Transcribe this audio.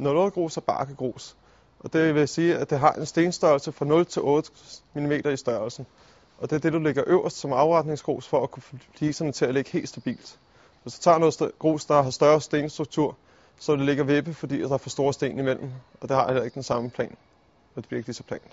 Noget og barkegrus. Og det vil sige, at det har en stenstørrelse fra 0 til 8 mm i størrelsen. Og det er det, du lægger øverst som afretningsgrus for at kunne få fliserne til at ligge helt stabilt. Hvis du tager noget grus, der har større stenstruktur, så vil det ligge vippe, fordi der er for store sten imellem, og det har heller ikke den samme plan, og det bliver ikke lige så plant.